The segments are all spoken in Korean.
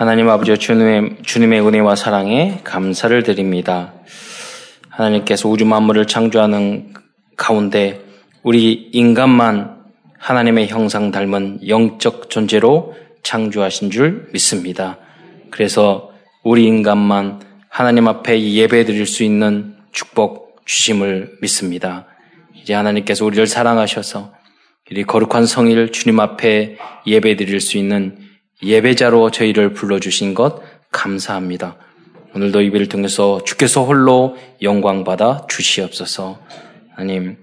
하나님 아버지 주님의, 주님의 은혜와 사랑에 감사를 드립니다. 하나님께서 우주 만물을 창조하는 가운데 우리 인간만 하나님의 형상 닮은 영적 존재로 창조하신 줄 믿습니다. 그래서 우리 인간만 하나님 앞에 예배 드릴 수 있는 축복 주심을 믿습니다. 이제 하나님께서 우리를 사랑하셔서 이 거룩한 성일 주님 앞에 예배 드릴 수 있는 예배자로 저희를 불러주신 것 감사합니다. 오늘도 예배를 통해서 주께서 홀로 영광받아 주시옵소서. 하나님,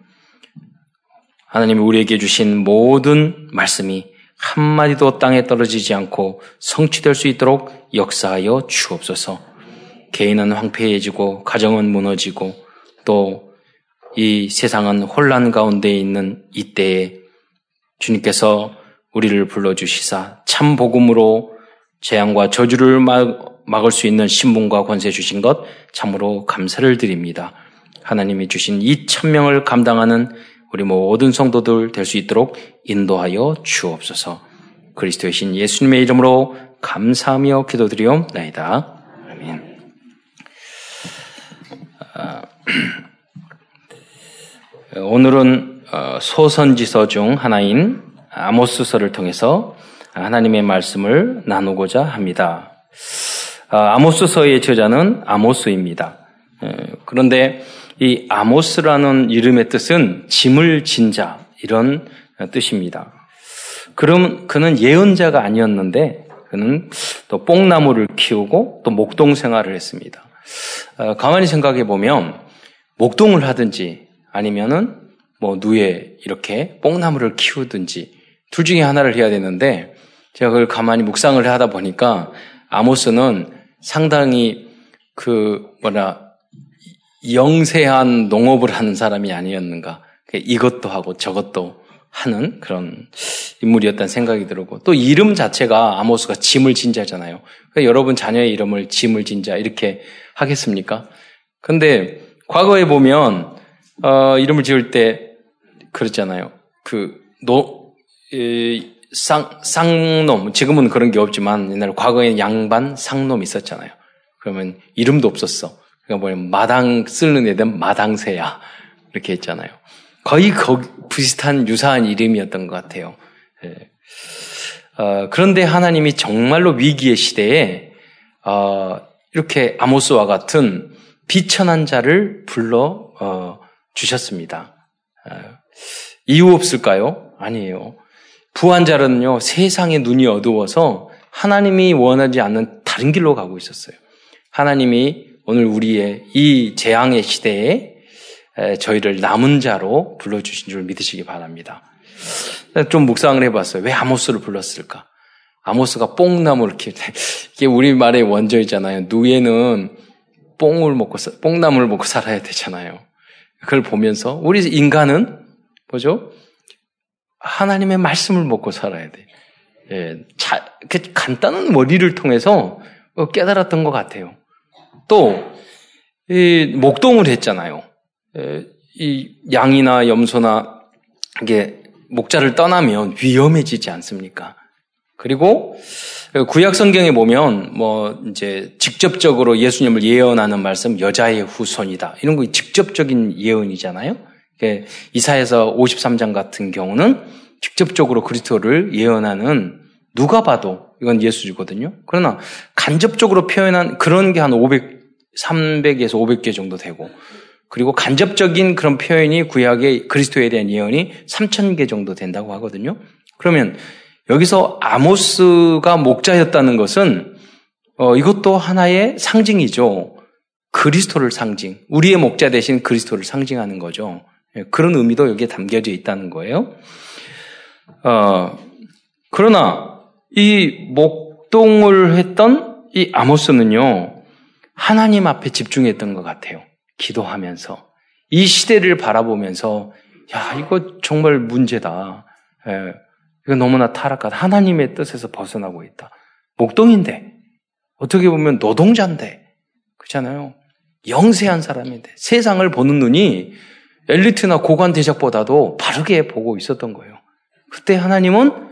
하나님이 우리에게 주신 모든 말씀이 한마디도 땅에 떨어지지 않고 성취될 수 있도록 역사하여 주옵소서. 개인은 황폐해지고 가정은 무너지고 또 이 세상은 혼란 가운데 있는 이때에 주님께서 우리를 불러주시사 참 복음으로 재앙과 저주를 막을 수 있는 신분과 권세 주신 것 참으로 감사를 드립니다. 하나님이 주신 이 천명을 감당하는 우리 모든 성도들 될 수 있도록 인도하여 주옵소서. 그리스도의 신 예수님의 이름으로 감사하며 기도드리옵나이다. 아멘. 아, 오늘은 어, 소선지서 중 하나인 아모스서를 통해서 하나님의 말씀을 나누고자 합니다. 아, 아모스서의 저자는 아모스입니다. 그런데 이 아모스라는 이름의 뜻은 짐을 진 자, 이런 뜻입니다. 그럼 그는 예언자가 아니었는데 그는 또 뽕나무를 키우고 또 목동 생활을 했습니다. 어, 가만히 생각해 보면 목동을 하든지 아니면은 뭐 누에 이렇게 뽕나무를 키우든지 둘 중에 하나를 해야 되는데 제가 그걸 가만히 묵상을 하다 보니까 아모스는 상당히 그 뭐라 영세한 농업을 하는 사람이 아니었는가. 이것도 하고 저것도 하는 그런 인물이었다는 생각이 들고 또 이름 자체가 아모스가 짐을 진자잖아요. 그러니까 여러분 자녀의 이름을 짐을 진자 이렇게 하겠습니까? 근데 과거에 보면 어, 이름을 지을 때 그랬잖아요. 그 노, 이, 쌍, 쌍놈 지금은 그런 게 없지만 옛날 과거에 양반 쌍놈 있었잖아요. 그러면 이름도 없었어. 그러니까 뭐냐면 마당 쓰는 애들은 마당새야 이렇게 했잖아요. 거의 거, 비슷한 유사한 이름이었던 것 같아요. 예. 어, 그런데 하나님이 정말로 위기의 시대에 어, 이렇게 아모스와 같은 비천한 자를 불러 어, 주셨습니다. 어, 이유 없을까요? 아니에요. 부한 자는요 세상의 눈이 어두워서 하나님이 원하지 않는 다른 길로 가고 있었어요. 하나님이 오늘 우리의 이 재앙의 시대에 저희를 남은 자로 불러주신 줄 믿으시기 바랍니다. 좀 묵상을 해봤어요. 왜 아모스를 불렀을까? 아모스가 뽕나무를 키울 때, 이게 우리말의 원조이잖아요. 누에는 뽕을 먹고, 뽕나무를 먹고 살아야 되잖아요. 그걸 보면서, 우리 인간은, 뭐죠? 하나님의 말씀을 먹고 살아야 돼. 예, 자, 그 간단한 머리를 통해서 깨달았던 것 같아요. 또, 이 목동을 했잖아요. 이 양이나 염소나 이게 목자를 떠나면 위험해지지 않습니까? 그리고 구약 성경에 보면 뭐 이제 직접적으로 예수님을 예언하는 말씀 여자의 후손이다. 이런 거 직접적인 예언이잖아요. 이사에서 53장 같은 경우는 직접적으로 그리스도를 예언하는 누가 봐도 이건 예수지거든요. 그러나 간접적으로 표현한 그런 게 한 500, 300에서 500개 정도 되고 그리고 간접적인 그런 표현이 구약의 그리스도에 대한 예언이 3,000개 정도 된다고 하거든요. 그러면 여기서 아모스가 목자였다는 것은 어, 이것도 하나의 상징이죠. 그리스도를 상징. 우리의 목자 대신 그리스도를 상징하는 거죠. 예, 그런 의미도 여기에 담겨져 있다는 거예요. 어, 그러나 이 목동을 했던 이 아모스는요, 하나님 앞에 집중했던 것 같아요. 기도하면서 이 시대를 바라보면서 야 이거 정말 문제다. 예, 이거 너무나 타락하다. 하나님의 뜻에서 벗어나고 있다. 목동인데 어떻게 보면 노동자인데 그렇잖아요. 영세한 사람인데 세상을 보는 눈이 엘리트나 고관 대적보다도 바르게 보고 있었던 거예요. 그때 하나님은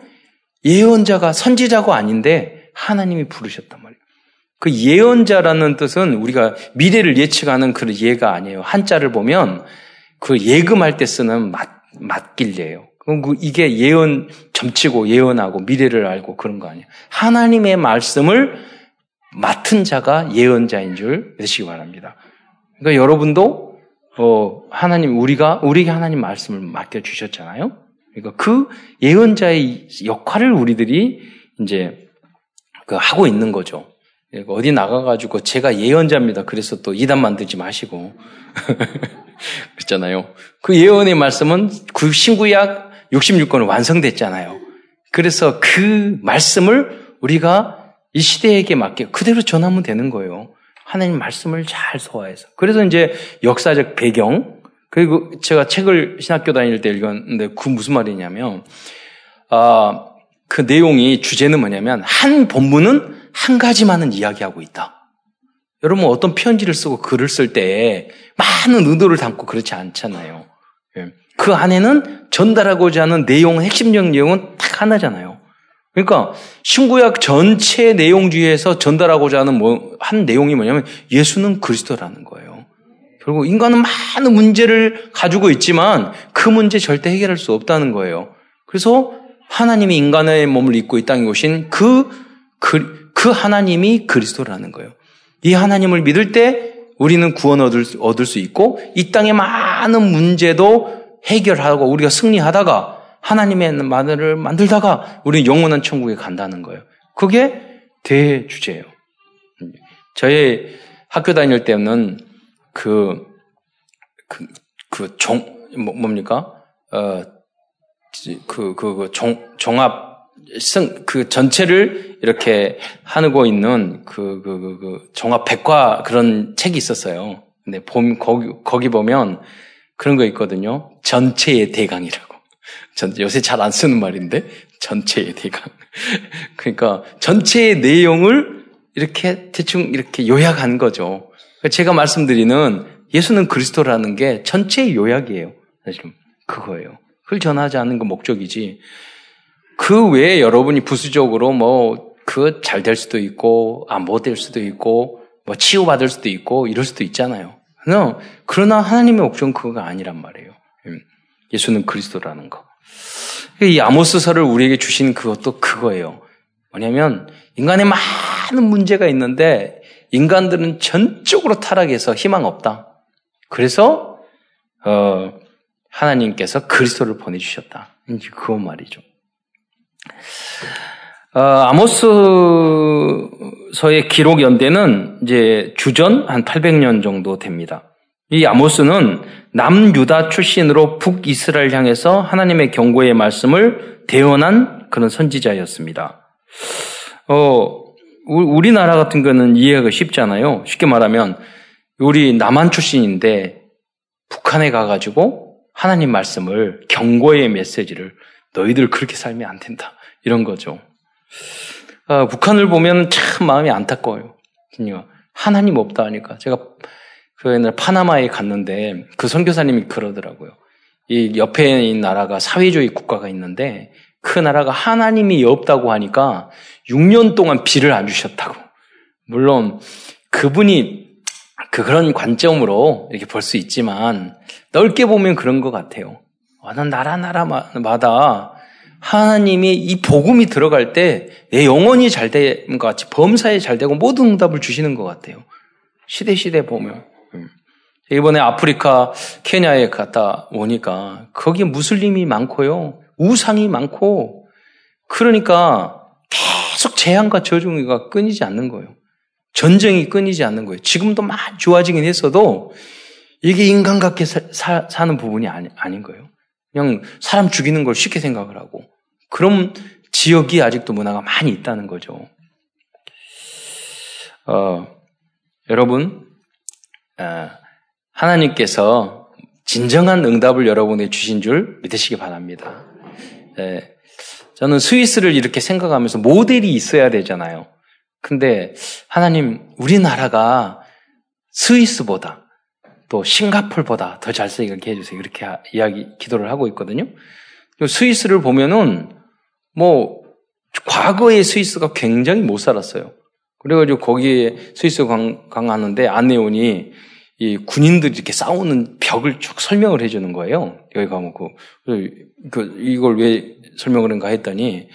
예언자가 선지자가 아닌데 하나님이 부르셨단 말이에요. 그 예언자라는 뜻은 우리가 미래를 예측하는 그런 예가 아니에요. 한자를 보면 그 예금할 때 쓰는 맞, 맞길예요. 그 이게 예언 점치고 예언하고 미래를 알고 그런 거 아니에요. 하나님의 말씀을 맡은 자가 예언자인 줄 믿으시기 바랍니다. 그러니까 여러분도 어, 하나님 우리가 우리에게 하나님 말씀을 맡겨 주셨잖아요. 그러니까 그 예언자의 역할을 우리들이 이제 그 하고 있는 거죠. 어디 나가가지고 제가 예언자입니다. 그래서 또 이단 만들지 마시고 그렇잖아요. 그 예언의 말씀은 그 신구약 66권은 완성됐잖아요. 그래서 그 말씀을 우리가 이 시대에게 맡겨 그대로 전하면 되는 거예요. 하나님 말씀을 잘 소화해서. 그래서 이제 역사적 배경, 그리고 제가 책을 신학교 다닐 때 읽었는데 그 무슨 말이냐면, 아, 그 내용이 주제는 뭐냐면 한 본문은 한 가지만은 이야기하고 있다. 여러분 어떤 편지를 쓰고 글을 쓸 때 많은 의도를 담고 그렇지 않잖아요. 예. 그 안에는 전달하고자 하는 내용, 핵심적 내용은 딱 하나잖아요. 그러니까 신구약 전체 내용 중에서 전달하고자 하는 뭐, 한 내용이 뭐냐면 예수는 그리스도라는 거예요. 결국 인간은 많은 문제를 가지고 있지만 그 문제 절대 해결할 수 없다는 거예요. 그래서 하나님이 인간의 몸을 입고 이 땅에 오신 그, 그, 그 하나님이 그리스도라는 거예요. 이 하나님을 믿을 때 우리는 구원 얻을, 얻을 수 있고 이 땅의 많은 문제도 해결하고 우리가 승리하다가 하나님의 마늘을 만들다가 우리는 영원한 천국에 간다는 거예요. 그게 대주제예요. 저희 학교 다닐 때는 그, 그, 그 종, 뭐, 뭡니까? 어, 그, 그, 그 종, 종합, 승, 그 전체를 이렇게 하고 있는 그, 그, 그, 그 종합 백과 그런 책이 있었어요. 근데 봄, 거기, 거기 보면 그런 거 있거든요. 전체의 대강이라고. 전, 요새 잘 안 쓰는 말인데, 전체의 대강. 그러니까 전체의 내용을 이렇게 대충 이렇게 요약한 거죠. 제가 말씀드리는 예수는 그리스도라는 게 전체의 요약이에요. 지금 그거예요. 그걸 전하지 않는 건 목적이지. 그 외에 여러분이 부수적으로 뭐, 그 잘 될 수도 있고, 안 못 될 수도 있고, 뭐 치유받을 수도 있고, 이럴 수도 있잖아요. 그러나 하나님의 목적은 그거가 아니란 말이에요. 음, 예수는 그리스도라는 거. 이 아모스서를 우리에게 주신 그것도 그거예요. 뭐냐면 인간에 많은 문제가 있는데 인간들은 전적으로 타락해서 희망 없다. 그래서 어, 하나님께서 그리스도를 보내주셨다. 그거 말이죠. 어, 아모스서의 기록 연대는 이제 주전 한 800년 정도 됩니다. 이 아모스는 남유다 출신으로 북이스라엘 향해서 하나님의 경고의 말씀을 대언한 그런 선지자였습니다. 어, 우리나라 같은 거는 이해가 쉽잖아요. 쉽게 말하면 우리 남한 출신인데 북한에 가가지고 하나님 말씀을 경고의 메시지를 너희들 그렇게 살면 안 된다. 이런 거죠. 아, 북한을 보면 참 마음이 안타까워요. 하나님 없다 하니까 제가 그 옛날 파나마에 갔는데 그 선교사님이 그러더라고요. 이 옆에 있는 나라가 사회주의 국가가 있는데 그 나라가 하나님이 없다고 하니까 6년 동안 비를 안 주셨다고. 물론 그분이 그 그런 관점으로 이렇게 볼 수 있지만 넓게 보면 그런 것 같아요. 어느 나라 나라마다 하나님이 이 복음이 들어갈 때 내 영혼이 잘 되는 것 같이 범사에 잘 되고 모든 응답을 주시는 것 같아요. 시대 시대 보면. 음. 이번에 아프리카 케냐에 갔다 오니까 거기 무슬림이 많고요. 우상이 많고 그러니까 계속 재앙과 저주가 끊이지 않는 거예요. 전쟁이 끊이지 않는 거예요. 지금도 많이 좋아지긴 했어도 이게 인간 같게 사, 는 부분이 아니, 아닌 거예요. 그냥 사람 죽이는 걸 쉽게 생각을 하고 그런 지역이 아직도 문화가 많이 있다는 거죠. 어, 여러분, 어, 하나님께서 진정한 응답을 여러분에 주신 줄 믿으시기 바랍니다. 예, 저는 스위스를 이렇게 생각하면서 모델이 있어야 되잖아요. 근데 하나님, 우리나라가 스위스보다 또 싱가폴보다 더 잘생기게 해주세요. 이렇게 이야기, 기도를 하고 있거든요. 스위스를 보면은 뭐 과거의 스위스가 굉장히 못 살았어요. 그래가지고 거기에 스위스 강, 강하는데 안내원이 이 군인들이 이렇게 싸우는 벽을 쭉 설명을 해주는 거예요. 여기 가면 그, 그 이걸 왜 설명을 한가 했더니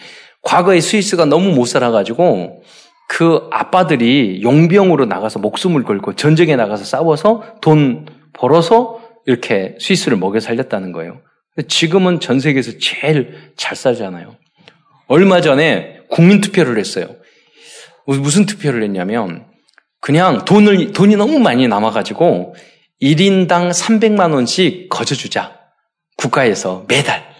과거에 스위스가 너무 못 살아가지고 그 아빠들이 용병으로 나가서 목숨을 걸고 전쟁에 나가서 싸워서 돈 벌어서 이렇게 스위스를 먹여 살렸다는 거예요. 지금은 전 세계에서 제일 잘 살잖아요. 얼마 전에 국민 투표를 했어요. 무슨 투표를 했냐면 그냥 돈을 돈이 너무 많이 남아 가지고 1인당 300만 원씩 거저 주자 국가에서 매달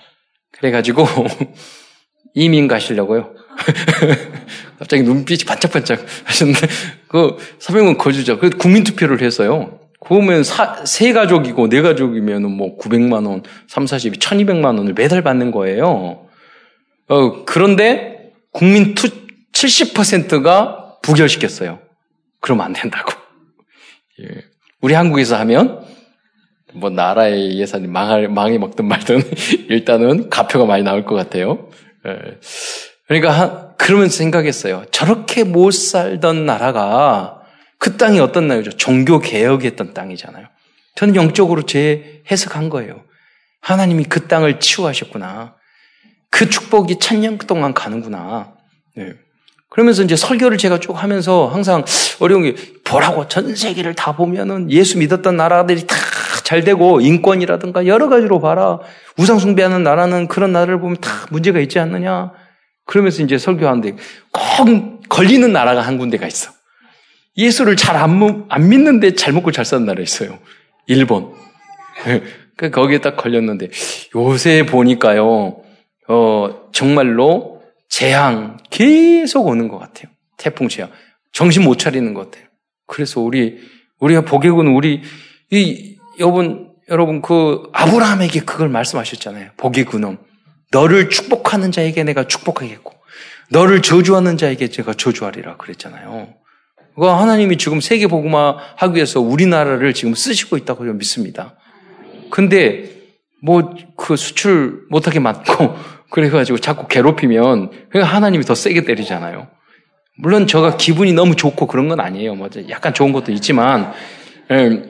그래 가지고 이민 가시려고요. 갑자기 눈빛이 반짝반짝 하셨는데, 그, 300만 거주자. 그 국민 투표를 했어요. 그러면 사, 세 가족이고 네 가족이면 뭐 900만 원, 3, 40, 1200만 원을 매달 받는 거예요. 어, 그런데 국민 투 70%가 부결시켰어요. 그러면 안 된다고. 예. 우리 한국에서 하면 뭐 나라의 예산이 망할, 망해 먹든 말든 일단은 가표가 많이 나올 것 같아요. 예. 그러니까 그러면서 생각했어요. 저렇게 못 살던 나라가 그 땅이 어떤 나라죠? 종교 개혁했던 땅이잖아요. 저는 영적으로 재 해석한 거예요. 하나님이 그 땅을 치유하셨구나. 그 축복이 천년 동안 가는구나. 네. 그러면서 이제 설교를 제가 쭉 하면서 항상 어려운 게 보라고 전 세계를 다 보면은 예수 믿었던 나라들이 다 잘 되고 인권이라든가 여러 가지로 봐라. 우상숭배하는 나라는 그런 나라를 보면 다 문제가 있지 않느냐. 그러면서 이제 설교하는데 꼭 걸리는 나라가 한 군데가 있어. 예수를 잘안 안 믿는데 잘 먹고 잘 사는 나라 있어요. 일본. 그 거기에 딱 걸렸는데 요새 보니까요. 어 정말로 재앙 계속 오는 것 같아요. 태풍 재앙. 정신 못 차리는 것 같아요. 그래서 우리 우리가 보객은 우리 이 여러분 여러분 그 아브라함에게 그걸 말씀하셨잖아요. 복의 근원. 너를 축복하는 자에게 내가 축복하겠고, 너를 저주하는 자에게 제가 저주하리라 그랬잖아요. 그 하나님이 지금 세계 복음화 하기 위해서 우리나라를 지금 쓰시고 있다고 믿습니다. 근데 뭐 그 수출 못하게 맞고 그래가지고 자꾸 괴롭히면 하나님이 더 세게 때리잖아요. 물론 저가 기분이 너무 좋고 그런 건 아니에요. 뭐 약간 좋은 것도 있지만 예,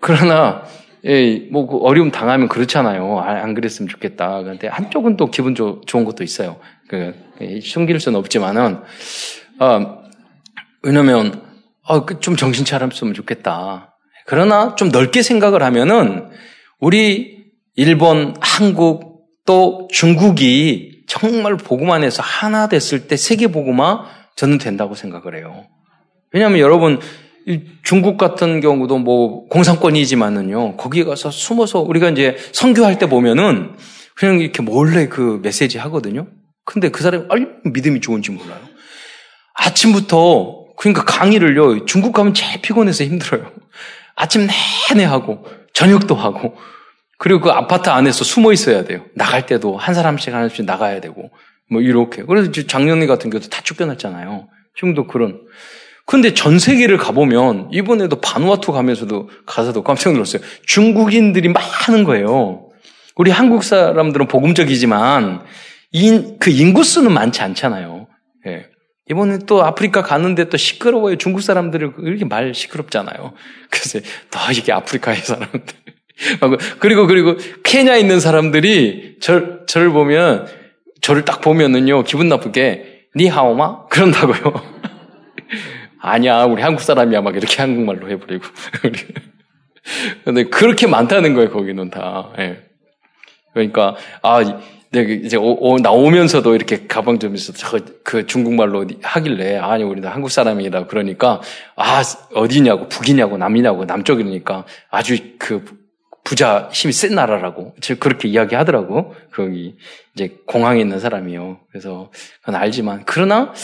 그러나 예, 뭐, 그 어려움 당하면 그렇잖아요. 아, 안 그랬으면 좋겠다. 그런데 한쪽은 또 기분 조, 좋은 것도 있어요. 그, 예, 숨길 수는 없지만은, 어, 왜냐면, 어, 그좀 정신 차렸으면 좋겠다. 그러나 좀 넓게 생각을 하면은, 우리 일본, 한국, 또 중국이 정말 복음만 해서 하나 됐을 때 세계 복음화 저는 된다고 생각을 해요. 왜냐하면 여러분 중국 같은 경우도 뭐 공산권이지만은요, 거기 가서 숨어서 우리가 이제 선교할 때 보면은 그냥 이렇게 몰래 그 메시지 하거든요. 근데 그 사람이 얼마나 믿음이 좋은지 몰라요. 아침부터 그러니까 강의를요, 중국 가면 제일 피곤해서 힘들어요. 아침 내내 하고, 저녁도 하고, 그리고 그 아파트 안에서 숨어 있어야 돼요. 나갈 때도 한 사람씩 하나씩 나가야 되고, 뭐 이렇게. 그래서 작년에 같은 경우도 다 쫓겨났잖아요. 지금도 그런. 근데 전 세계를 가보면 이번에도 바누아투 가면서도 가서도 깜짝 놀랐어요. 중국인들이 많은 거예요. 우리 한국 사람들은 복음적이지만 인, 그 인구수는 많지 않잖아요. 예. 이번에 또 아프리카 가는데 또 시끄러워요. 중국 사람들이 이렇게 말 시끄럽잖아요. 그래서 더 이게 아프리카의 사람들. 그리고, 그리고 케냐에 있는 사람들이 절, 저를 보면, 저를 딱 보면은요, 기분 나쁘게, 니하오마? 그런다고요. 아니야, 우리 한국 사람이야. 막 이렇게 한국말로 해버리고. 근데 그렇게 많다는 거예요, 거기는 다. 예. 그러니까, 아, 내가 이제 오, 오, 나오면서도 이렇게 가방점에서 그 중국말로 하길래, 아니, 우리는 한국 사람이다. 그러니까, 아, 어디냐고, 북이냐고, 남이냐고, 남쪽이니까 아주 그 부자 힘이 센 나라라고. 즉, 그렇게 이야기 하더라고. 거기, 이제 공항에 있는 사람이요. 그래서, 그건 알지만. 그러나,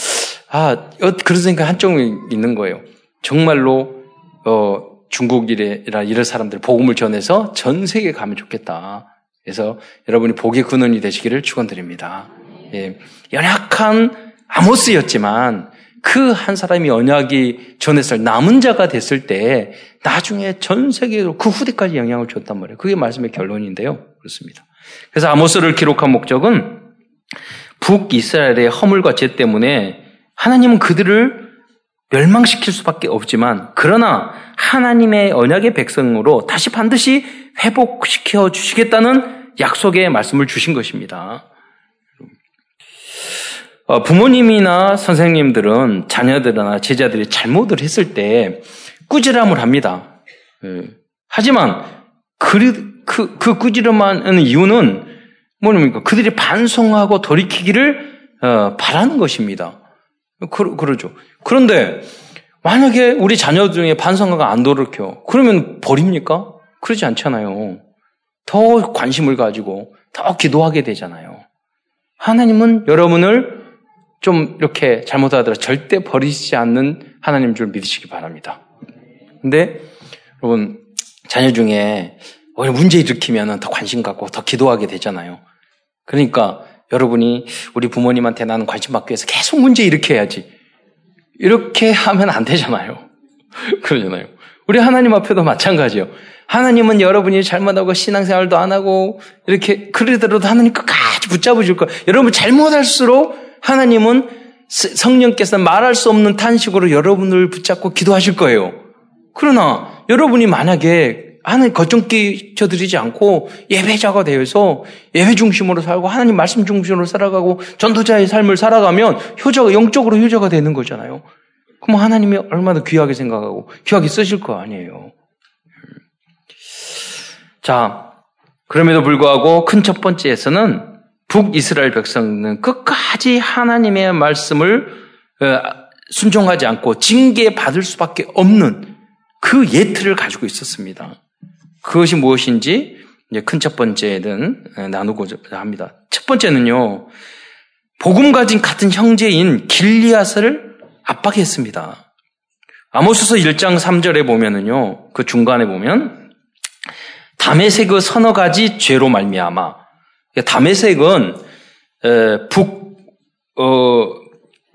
아, 그런 생각 한쪽에 있는 거예요. 정말로, 어, 중국이라 이런 사람들 복음을 전해서 전 세계에 가면 좋겠다. 그래서 여러분이 복의 근원이 되시기를 축원드립니다. 예, 연약한 아모스였지만 그 한 사람이 언약이 전했을 남은 자가 됐을 때 나중에 전 세계로 그 후대까지 영향을 줬단 말이에요. 그게 말씀의 결론인데요. 그렇습니다. 그래서 아모스를 기록한 목적은 북이스라엘의 허물과 죄 때문에 하나님은 그들을 멸망시킬 수밖에 없지만 그러나 하나님의 언약의 백성으로 다시 반드시 회복시켜 주시겠다는 약속의 말씀을 주신 것입니다. 어, 부모님이나 선생님들은 자녀들이나 제자들이 잘못을 했을 때 꾸지람을 합니다. 예. 하지만 그, 그, 그 꾸지람하는 이유는 뭐냐니까 그들이 반성하고 돌이키기를 어, 바라는 것입니다. 그, 그러죠. 그런데 만약에 우리 자녀 중에 반성하가 안 돌이켜 그러면 버립니까? 그러지 않잖아요. 더 관심을 가지고 더 기도하게 되잖아요. 하나님은 여러분을 좀 이렇게 잘못하더라도 절대 버리지 않는 하나님 줄 믿으시기 바랍니다. 근데 여러분 자녀 중에 문제 일으키면 더 관심 갖고 더 기도하게 되잖아요. 그러니까 여러분이 우리 부모님한테 나는 관심 받기 위해서 계속 문제 일으켜야지. 이렇게 하면 안 되잖아요. 그러잖아요. 우리 하나님 앞에도 마찬가지예요. 하나님은 여러분이 잘못하고 신앙생활도 안 하고 이렇게 그러더라도 하나님 끝까지 붙잡으실 거예요. 여러분 잘못할수록 하나님은 성령께서 말할 수 없는 탄식으로 여러분을 붙잡고 기도하실 거예요. 그러나 여러분이 만약에 하나님 걱정 끼쳐드리지 않고 예배자가 되어서 예배 중심으로 살고 하나님 말씀 중심으로 살아가고 전도자의 삶을 살아가면 효자가 영적으로 효자가 되는 거잖아요. 그럼 하나님이 얼마나 귀하게 생각하고 귀하게 쓰실 거 아니에요. 자, 그럼에도 불구하고 큰 첫 번째에서는 북이스라엘 백성은 끝까지 하나님의 말씀을 어, 순종하지 않고 징계 받을 수밖에 없는 그 예틀을 가지고 있었습니다. 그것이 무엇인지 큰첫 번째는 어, 나누고자 합니다. 첫 번째는요, 복음 가진 같은 형제인 길리앗을 압박했습니다. 아모스서 1장 3절에 보면은요, 그 중간에 보면 담에색 그 서너 가지 죄로 말미암아 담에색은 북 어,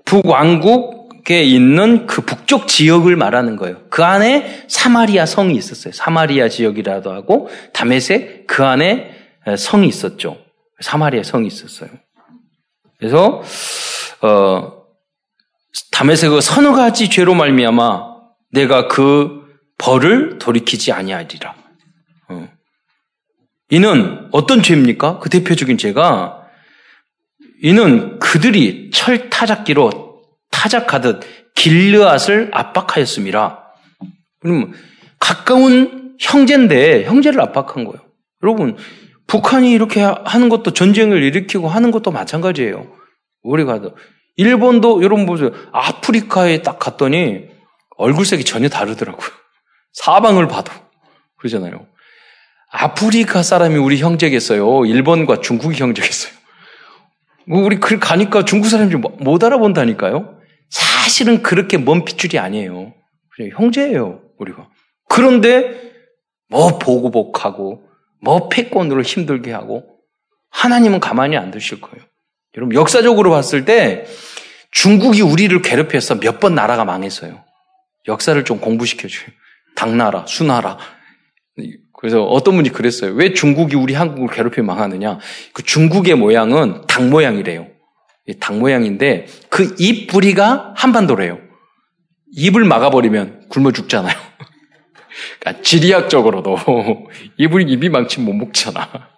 북왕국에 있는 그 북쪽 지역을 말하는 거예요. 그 안에 사마리아 성이 있었어요. 사마리아 지역이라도 하고 담에색 그 안에 성이 있었죠. 사마리아 성이 있었어요. 그래서 어, 그 서너 가지 죄로 말미암아 내가 그 벌을 돌이키지 아니하리라. 어. 이는 어떤 죄입니까? 그 대표적인 죄가 이는 그들이 철 타작기로 타작하듯 길르앗을 압박하였습니다. 그럼 가까운 형제인데 형제를 압박한 거예요. 여러분 북한이 이렇게 하는 것도 전쟁을 일으키고 하는 것도 마찬가지예요. 우리가 일본도 여러분 보세요. 아프리카에 딱 갔더니 얼굴색이 전혀 다르더라고요. 사방을 봐도 그러잖아요. 아프리카 사람이 우리 형제겠어요. 일본과 중국이 형제겠어요. 뭐 우리 그 가니까 중국 사람들이 뭐, 못 알아본다니까요. 사실은 그렇게 먼 핏줄이 아니에요. 그냥 형제예요, 우리가. 그런데 뭐 보고복하고 뭐 패권으로 힘들게 하고 하나님은 가만히 안 두실 거예요. 여러분 역사적으로 봤을 때 중국이 우리를 괴롭혀서 몇 번 나라가 망했어요. 역사를 좀 공부시켜줘요. 당나라, 수나라, 그래서 어떤 분이 그랬어요. 왜 중국이 우리 한국을 괴롭혀 망하느냐? 그 중국의 모양은 닭 모양이래요. 닭 모양인데 그 입 부리가 한반도래요. 입을 막아버리면 굶어 죽잖아요. 그러니까 지리학적으로도 입을 입이 망치면 못 먹잖아.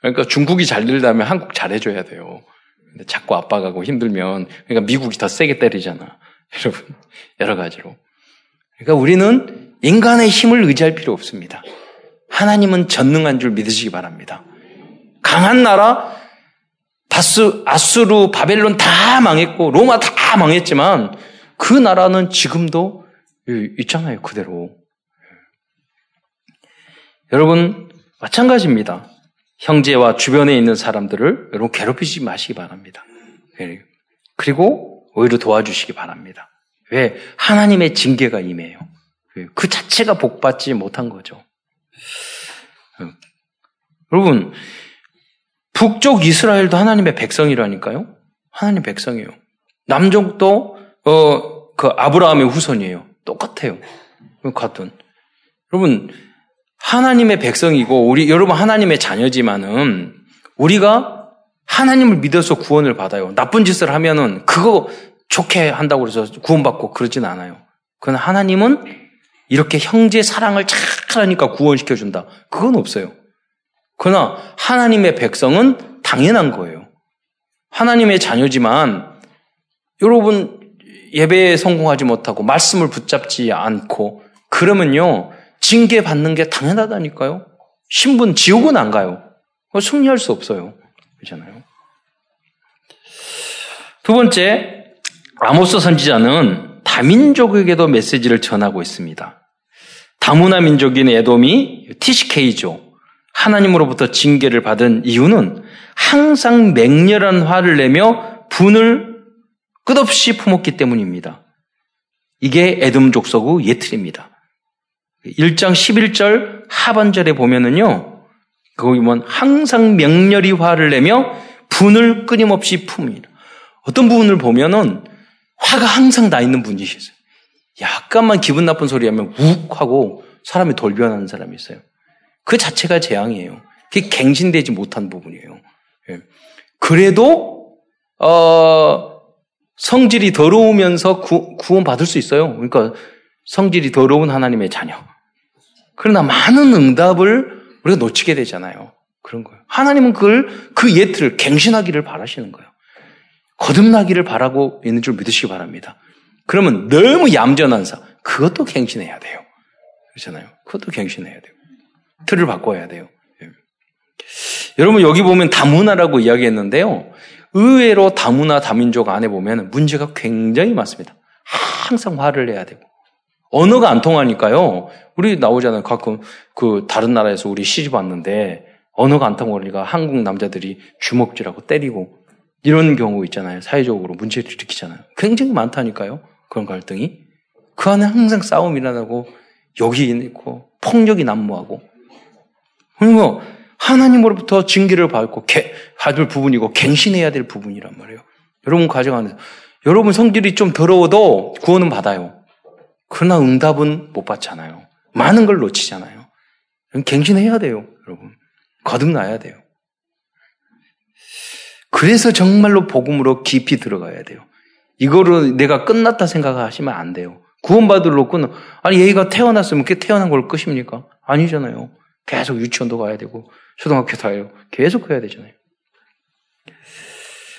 그러니까 중국이 잘 되려면 한국 잘해줘야 돼요. 근데 자꾸 압박하고 힘들면 그러니까 미국이 더 세게 때리잖아. 여러분 여러 가지로. 그러니까 우리는 인간의 힘을 의지할 필요 없습니다. 하나님은 전능한 줄 믿으시기 바랍니다. 강한 나라, 다스, 아수르, 바벨론 다 망했고, 로마 다 망했지만, 그 나라는 지금도 있잖아요, 그대로. 여러분, 마찬가지입니다. 형제와 주변에 있는 사람들을 여러분 괴롭히지 마시기 바랍니다. 그리고 오히려 도와주시기 바랍니다. 왜? 하나님의 징계가 임해요. 그 자체가 복받지 못한 거죠. 여러분, 북쪽 이스라엘도 하나님의 백성이라니까요? 하나님 백성이에요. 남쪽도, 어, 그 아브라함의 후손이에요. 똑같아요. 같은. 여러분, 하나님의 백성이고, 우리, 여러분 하나님의 자녀지만은, 우리가 하나님을 믿어서 구원을 받아요. 나쁜 짓을 하면은 그거 좋게 한다고 해서 구원받고 그러진 않아요. 그건 하나님은 이렇게 형제 사랑을 잘하니까 구원시켜준다. 그건 없어요. 그러나 하나님의 백성은 당연한 거예요. 하나님의 자녀지만 여러분 예배에 성공하지 못하고 말씀을 붙잡지 않고 그러면요 징계 받는 게 당연하다니까요. 신분 지옥은 안 가요. 승리할 수 없어요. 그렇잖아요. 두 번째 아모스 선지자는 다민족에게도 메시지를 전하고 있습니다. 다문화 민족인 에돔이 TCK죠. 하나님으로부터 징계를 받은 이유는 항상 맹렬한 화를 내며 분을 끝없이 품었기 때문입니다. 이게 에돔 족속의 예틀입니다. 1장 11절 하반절에 보면은요, 거기 보면 항상 명렬히 화를 내며 분을 끊임없이 품습니다. 어떤 부분을 보면은 화가 항상 나 있는 분이셨어요. 약간만 기분 나쁜 소리 하면 욱 하고 사람이 돌변하는 사람이 있어요. 그 자체가 재앙이에요. 그게 갱신되지 못한 부분이에요. 예. 그래도 어, 성질이 더러우면서 구, 구원 받을 수 있어요. 그러니까 성질이 더러운 하나님의 자녀. 그러나 많은 응답을 우리가 놓치게 되잖아요. 그런 거예요. 하나님은 그걸 그 예틀을 갱신하기를 바라시는 거예요. 거듭나기를 바라고 있는 줄 믿으시기 바랍니다. 그러면 너무 얌전한 사, 그것도 갱신해야 돼요. 그렇잖아요. 그것도 갱신해야 돼요. 틀을 바꿔야 돼요. 예. 여러분 여기 보면 다문화라고 이야기했는데요. 의외로 다문화 다민족 안에 보면 문제가 굉장히 많습니다. 항상 화를 내야 되고 언어가 안 통하니까요. 우리 나오잖아요. 가끔 그 다른 나라에서 우리 시집 왔는데 언어가 안 통하니까 한국 남자들이 주먹질하고 때리고 이런 경우 있잖아요. 사회적으로 문제를 일으키잖아요. 굉장히 많다니까요. 그런 갈등이. 그 안에 항상 싸움이 일어나고 여기 있고 폭력이 난무하고 그리고 하나님으로부터 징계를 받고 개, 받을 부분이고 갱신해야 될 부분이란 말이에요. 여러분 가정 안에서 여러분 성질이 좀 더러워도 구원은 받아요. 그러나 응답은 못 받잖아요. 많은 걸 놓치잖아요. 갱신해야 돼요, 여러분. 거듭나야 돼요. 그래서 정말로 복음으로 깊이 들어가야 돼요. 이거로 내가 끝났다 생각하시면 안 돼요. 구원받을 놓고는 아니 얘가 태어났으면 그 태어난 걸 끝입니까? 아니잖아요. 계속 유치원도 가야 되고 초등학교 다요. 계속 가야 되잖아요.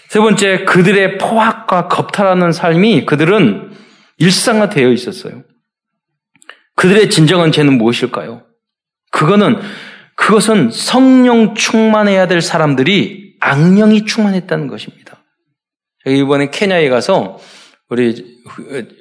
세 번째, 그들의 포악과 겁탈하는 삶이 그들은 일상화되어 있었어요. 그들의 진정한 죄는 무엇일까요? 그거는 그것은 성령 충만해야 될 사람들이 악령이 충만했다는 것입니다. 이번에 케냐에 가서 우리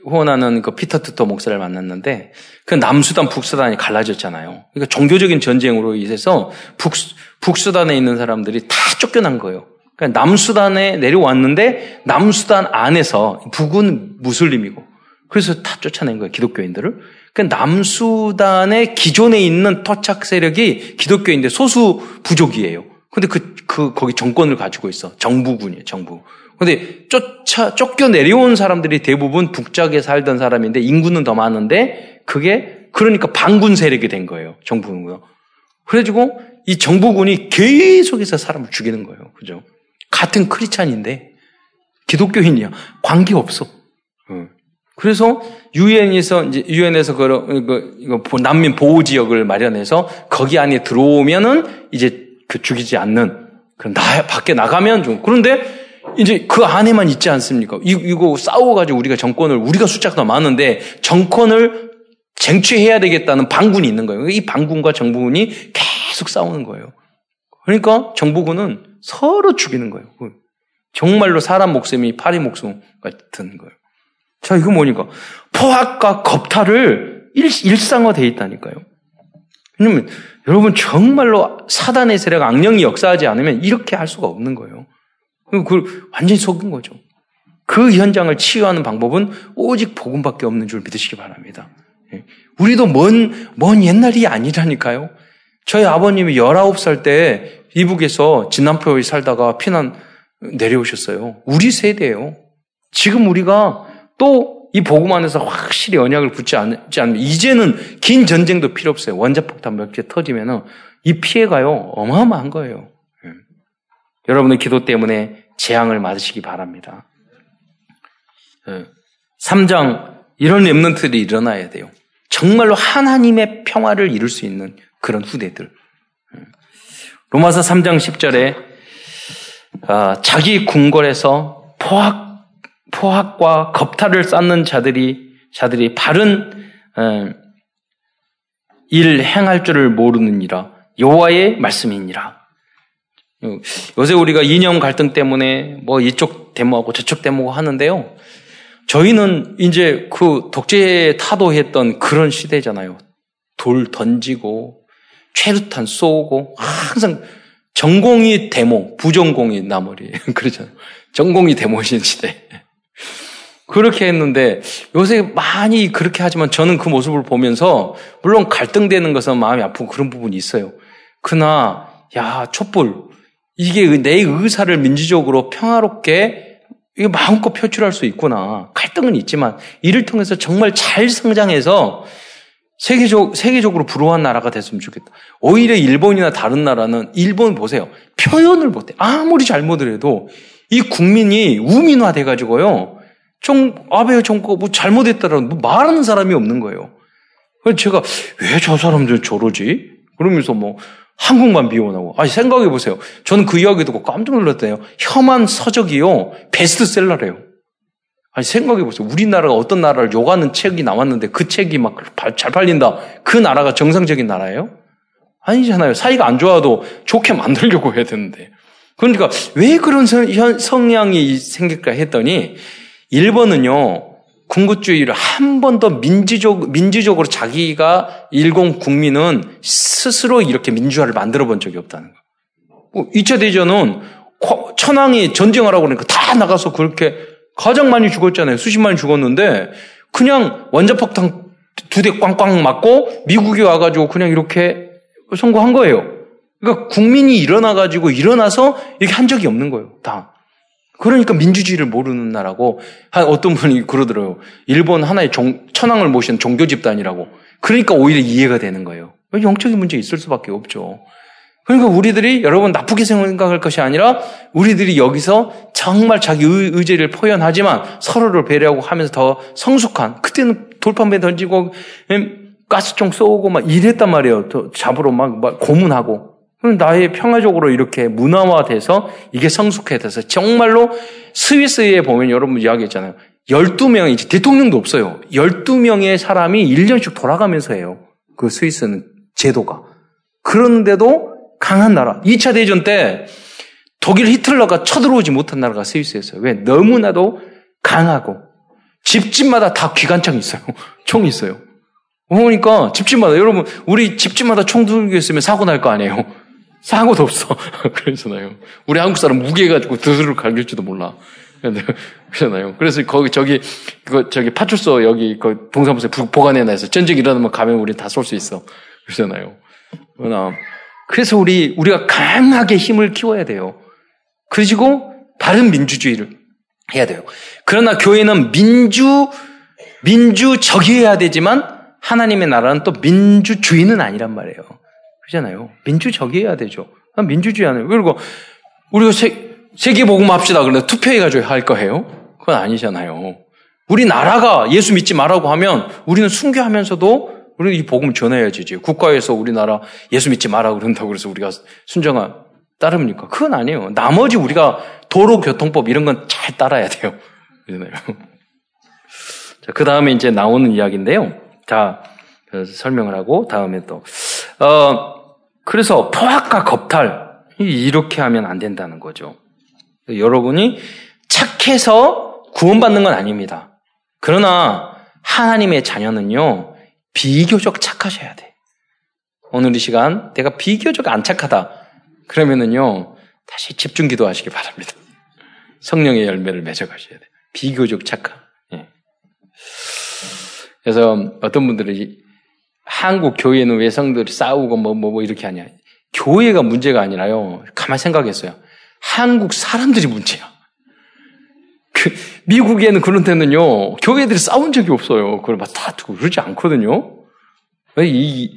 후원하는 그 피터 투터 목사를 만났는데 그 남수단 북수단이 갈라졌잖아요. 그러니까 종교적인 전쟁으로 인해서 북, 북수단에 있는 사람들이 다 쫓겨난 거예요. 그러니까 남수단에 내려왔는데 남수단 안에서 북은 무슬림이고 그래서 다 쫓아낸 거예요. 기독교인들을. 그 남수단의 기존에 있는 토착 세력이 기독교인데 소수 부족이에요. 근데 그, 그, 거기 정권을 가지고 있어. 정부군이에요, 정부. 근데 쫓아, 쫓겨 내려온 사람들이 대부분 북쪽에 살던 사람인데 인구는 더 많은데 그게 그러니까 반군 세력이 된 거예요. 정부군요. 그래가지고 이 정부군이 계속해서 사람을 죽이는 거예요. 그죠? 같은 크리찬인데 기독교인이야. 관계 없어. 그래서 유엔에서 이제 유엔에서 그, 그, 그 난민 보호 지역을 마련해서 거기 안에 들어오면은 이제 그 죽이지 않는 그 나, 밖에 나가면 좀 그런데 이제 그 안에만 있지 않습니까? 이, 이거 싸워가지고 우리가 정권을, 우리가 숫자가 더 많은데 정권을 쟁취해야 되겠다는 반군이 있는 거예요. 이 반군과 정부군이 계속 싸우는 거예요. 그러니까 정부군은 서로 죽이는 거예요. 정말로 사람 목숨이 파리 목숨 같은 거예요. 자, 이거 뭐니까? 포악과 겁탈을 일, 일상화되어 있다니까요. 왜냐면, 여러분, 정말로 사단의 세력, 악령이 역사하지 않으면 이렇게 할 수가 없는 거예요. 그걸 완전히 속은 거죠. 그 현장을 치유하는 방법은 오직 복음밖에 없는 줄 믿으시기 바랍니다. 예. 우리도 먼, 먼 옛날이 아니라니까요. 저희 아버님이 19살 때 이북에서 진남표에 살다가 피난 내려오셨어요. 우리 세대예요. 지금 우리가 또 이 복음 안에서 확실히 언약을 붙지 않지 않으면 이제는 긴 전쟁도 필요 없어요. 원자폭탄 몇 개 터지면은 이 피해가요 어마어마한 거예요. 여러분의 기도 때문에 재앙을 맞으시기 바랍니다. 3장 이런 랩런트들이 일어나야 돼요. 정말로 하나님의 평화를 이룰 수 있는 그런 후대들. 로마서 3장 10절에 아, 자기 궁궐에서 포악 포악과 겁탈을 쌓는 자들이 자들이 바른 어, 일 행할 줄을 모르느니라 여호와의 말씀이니라. 요새 우리가 이념 갈등 때문에 뭐 이쪽 데모하고 저쪽 데모하고 하는데요. 저희는 이제 그 독재에 타도했던 그런 시대잖아요. 돌 던지고 최루탄 쏘고 항상 전공이 데모, 부전공이 나머리 그러잖아요. 전공이 데모신 시대. 그렇게 했는데 요새 많이 그렇게 하지만 저는 그 모습을 보면서 물론 갈등되는 것은 마음이 아프고 그런 부분이 있어요. 그러나 야 촛불 이게 내 의사를 민주적으로 평화롭게 이게 마음껏 표출할 수 있구나. 갈등은 있지만 이를 통해서 정말 잘 성장해서 세계적, 세계적으로 불우한 나라가 됐으면 좋겠다. 오히려 일본이나 다른 나라는 일본 보세요. 표현을 못해. 아무리 잘못을 해도 이 국민이 우민화 돼 가지고요. 좀, 아베 정권 뭐 잘못했다라는 뭐 말하는 사람이 없는 거예요. 그래서 제가 왜 저 사람들 저러지? 그러면서 뭐 한국만 비원하고. 아니, 생각해 보세요. 저는 그 이야기 듣고 깜짝 놀랐대요. 혐한 서적이요. 베스트셀러래요. 아니, 생각해 보세요. 우리나라가 어떤 나라를 욕하는 책이 나왔는데 그 책이 막 잘 팔린다. 그 나라가 정상적인 나라예요? 아니잖아요. 사이가 안 좋아도 좋게 만들려고 해야 되는데. 그러니까 왜 그런 성향이 생길까 했더니 일본은요. 군국주의를 한 번도 민주적, 민주적으로 자기가 일본 국민은 스스로 이렇게 민주화를 만들어 본 적이 없다는 거예요. 2차 뭐 대전은 천황이 전쟁하라고 그러니까 다 나가서 그렇게 가장 많이 죽었잖아요. 수십만이 죽었는데 그냥 원자폭탄 두 대 꽝꽝 맞고 미국이 와가지고 그냥 이렇게 선고한 거예요. 그러니까 국민이 일어나가지고 일어나서 이렇게 한 적이 없는 거예요. 다. 그러니까 민주주의를 모르는 나라고 어떤 분이 그러더라고요. 일본 하나의 종, 천황을 모신 종교 집단이라고. 그러니까 오히려 이해가 되는 거예요. 영적인 문제 있을 수밖에 없죠. 그러니까 우리들이 여러분 나쁘게 생각할 것이 아니라 우리들이 여기서 정말 자기 의, 제를 표현하지만 서로를 배려하고 하면서 더 성숙한 그때는 돌판배 던지고 가스총 쏘고 막 이랬단 말이에요. 잡으러 막, 막 고문하고 나의 평화적으로 이렇게 문화화돼서 이게 성숙해져서 정말로 스위스에 보면 여러분 이야기했잖아요. 12명이 이제 대통령도 없어요. 12명의 사람이 1년씩 돌아가면서 해요. 그 스위스는 제도가. 그런데도 강한 나라. 2차 대전 때 독일 히틀러가 쳐들어오지 못한 나라가 스위스였어요. 왜? 너무나도 강하고 집집마다 다 기관창이 있어요. 총이 있어요. 그러니까 집집마다 여러분 우리 집집마다 총 들고 있으면 사고 날 거 아니에요. 사고도 없어. 그러잖아요. 우리 한국 사람 무게 가지고 드스를 갈길지도 몰라. 그러잖아요. 그래서 거기 저기 그 저기 파출소 여기 그 동사무소에 보관해 놔서 전쟁 일어나면 가면 우리 다 쏠 수 있어. 그러잖아요. 그러나 그래서 우리 우리가 강하게 힘을 키워야 돼요. 그리고 바른 민주주의를 해야 돼요. 그러나 교회는 민주 민주적이어야 되지만 하나님의 나라는 또 민주주의는 아니란 말이에요. 그잖아요. 민주적이어야 되죠. 민주주의 하는 그리고 우리가 세, 세계복음 합시다. 그런데 투표해가지고 할 거예요? 그건 아니잖아요. 우리 나라가 예수 믿지 말라고 하면 우리는 순교하면서도 우리는 이 복음 전해야지. 국가에서 우리나라 예수 믿지 마라 그런다고 그래서 우리가 순정한 따릅니까? 그건 아니에요. 나머지 우리가 도로교통법 이런 건 잘 따라야 돼요. 그러잖아요. 자, 그 다음에 이제 나오는 이야기인데요. 자, 설명을 하고 다음에 또 어, 그래서 포악과 겁탈 이렇게 하면 안 된다는 거죠. 여러분이 착해서 구원받는 건 아닙니다. 그러나 하나님의 자녀는요 비교적 착하셔야 돼. 오늘 이 시간 내가 비교적 안 착하다. 그러면은요 다시 집중 기도하시기 바랍니다. 성령의 열매를 맺어가셔야 돼. 비교적 착한. 예. 그래서 어떤 분들이 한국 교회는 왜 성들이 싸우고 뭐, 뭐, 뭐 이렇게 하냐. 교회가 문제가 아니라요. 가만 생각했어요. 한국 사람들이 문제야. 그, 미국에는 그런 데는요, 교회들이 싸운 적이 없어요. 그걸 막 다투고 그러지 않거든요. 이,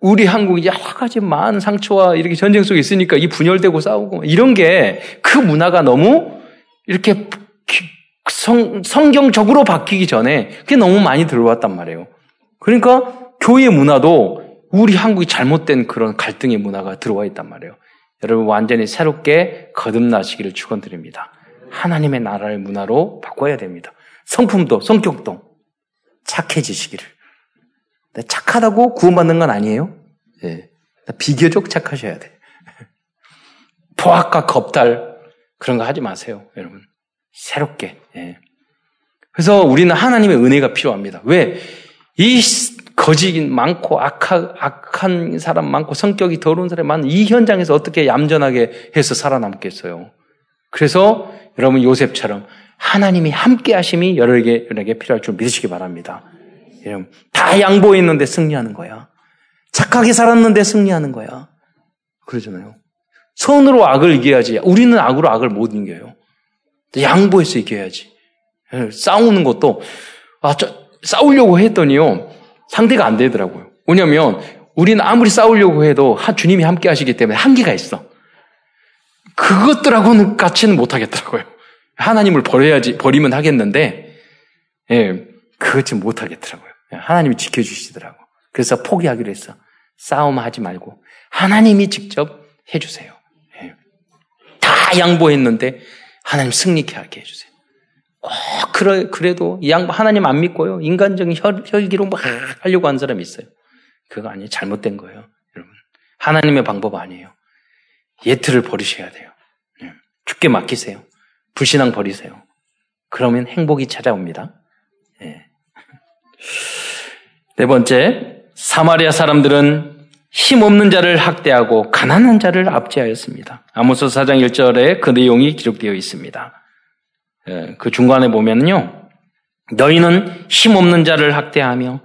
우리 한국이 여러 가지 많은 상처와 이렇게 전쟁 속에 있으니까 이 분열되고 싸우고 이런 게 그 문화가 너무 이렇게 성, 성경적으로 바뀌기 전에 그게 너무 많이 들어왔단 말이에요. 그러니까 교회 문화도 우리 한국이 잘못된 그런 갈등의 문화가 들어와 있단 말이에요. 여러분 완전히 새롭게 거듭나시기를 축원드립니다. 하나님의 나라의 문화로 바꿔야 됩니다. 성품도 성격도 착해지시기를. 착하다고 구원받는 건 아니에요. 예. 비교적 착하셔야 돼. 포악과 겁달 그런 거 하지 마세요, 여러분. 새롭게. 예. 그래서 우리는 하나님의 은혜가 필요합니다. 왜? 이 거짓 많고 악한, 악한 사람 많고 성격이 더러운 사람 많은 이 현장에서 어떻게 얌전하게 해서 살아남겠어요? 그래서 여러분 요셉처럼 하나님이 함께 하심이 여러에게, 여러에게 필요할 줄 믿으시기 바랍니다. 여러분, 다 양보했는데 승리하는 거야. 착하게 살았는데 승리하는 거야. 그러잖아요. 선으로 악을 이겨야지. 우리는 악으로 악을 못 이겨요. 양보해서 이겨야지. 예, 싸우는 것도, 아, 저, 싸우려고 했더니요. 상대가 안 되더라고요. 왜냐면, 우리는 아무리 싸우려고 해도 주님이 함께 하시기 때문에 한계가 있어. 그것들하고는 같이는 못 하겠더라고요. 하나님을 버려야지, 버리면 하겠는데, 예, 그것지 못 하겠더라고요. 하나님이 지켜주시더라고. 그래서 포기하기로 했어. 싸움하지 말고, 하나님이 직접 해주세요. 예. 다 양보했는데, 하나님 승리케 하게 해주세요. 꼭 그래, 그래도 양 하나님 안 믿고요. 인간적인 혈, 혈기로 막 하려고 하는 사람이 있어요. 그거 아니에요. 잘못된 거예요. 여러분. 하나님의 방법 아니에요. 예틀을 버리셔야 돼요. 네. 죽게 맡기세요. 불신앙 버리세요. 그러면 행복이 찾아옵니다. 네. 네 번째, 사마리아 사람들은 힘없는 자를 학대하고 가난한 자를 압제하였습니다. 아모스 4장 1절에 그 내용이 기록되어 있습니다. 예, 그 중간에 보면요. 너희는 힘없는 자를 학대하며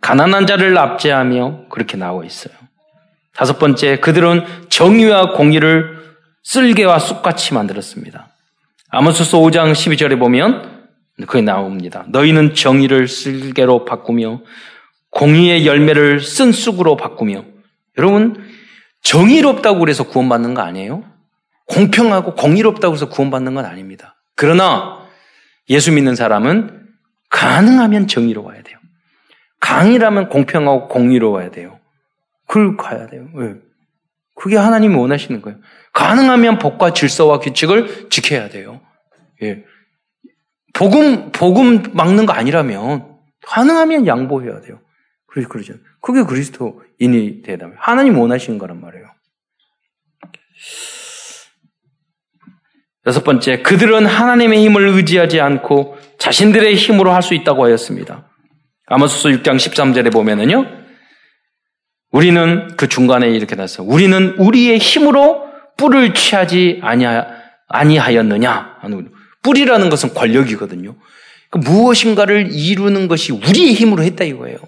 가난한 자를 압제하며 그렇게 나와 있어요. 다섯 번째, 그들은 정의와 공의를 쓸개와 쑥같이 만들었습니다. 아모스서 5장 12절에 보면 그게 나옵니다. 너희는 정의를 쓸개로 바꾸며 공의의 열매를 쓴 쑥으로 바꾸며 여러분, 정의롭다고 그래서 구원받는 거 아니에요? 공평하고 공의롭다고 해서 구원받는 건 아닙니다. 그러나 예수 믿는 사람은 가능하면 정의로워야 돼요. 강이라면 공평하고 공의로워야 돼요. 그걸 가야 돼요. 왜? 그게 하나님이 원하시는 거예요. 가능하면 법과 질서와 규칙을 지켜야 돼요. 예. 복음, 복음 막는 거 아니라면 가능하면 양보해야 돼요. 그러죠. 그게 그리스도인이 되다. 하나님 원하시는 거란 말이에요. 여섯 번째, 그들은 하나님의 힘을 의지하지 않고 자신들의 힘으로 할 수 있다고 하였습니다. 아모스서 6장 13절에 보면은요, 우리는 그 중간에 이렇게 나서 우리는 우리의 힘으로 뿔을 취하지 아니하, 아니하였느냐? 뿔이라는 것은 권력이거든요. 그 무엇인가를 이루는 것이 우리의 힘으로 했다 이거예요.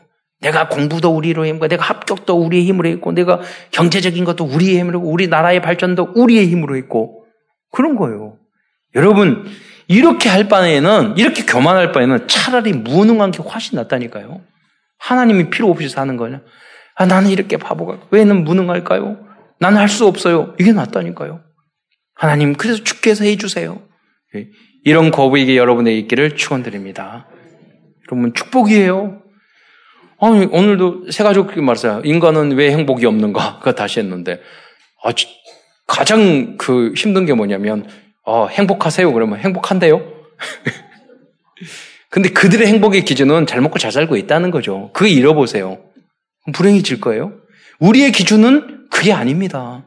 내가 공부도 우리로 했고, 내가 합격도 우리의 힘으로 했고, 내가 경제적인 것도 우리의 힘으로 했고, 우리 나라의 발전도 우리의 힘으로 했고, 그런 거예요. 여러분, 이렇게 할 바에는, 이렇게 교만할 바에는 차라리 무능한 게 훨씬 낫다니까요. 하나님이 필요 없이 사는 거냐? 아, 나는 이렇게 바보가, 왜는 무능할까요? 나는 할 수 없어요. 이게 낫다니까요. 하나님, 그래서 주께서 해주세요. 예, 이런 거부에게 여러분의 있기를 축원드립니다. 여러분, 축복이에요. 아니, 오늘도 세 가족 말했어요. 인간은 왜 행복이 없는가? 그거 다시 했는데, 아, 가장 그 힘든 게 뭐냐면, 어, 행복하세요? 그러면 행복한데요? 근데 그들의 행복의 기준은 잘 먹고 잘 살고 있다는 거죠. 그거 잃어보세요. 불행해질 거예요. 우리의 기준은 그게 아닙니다.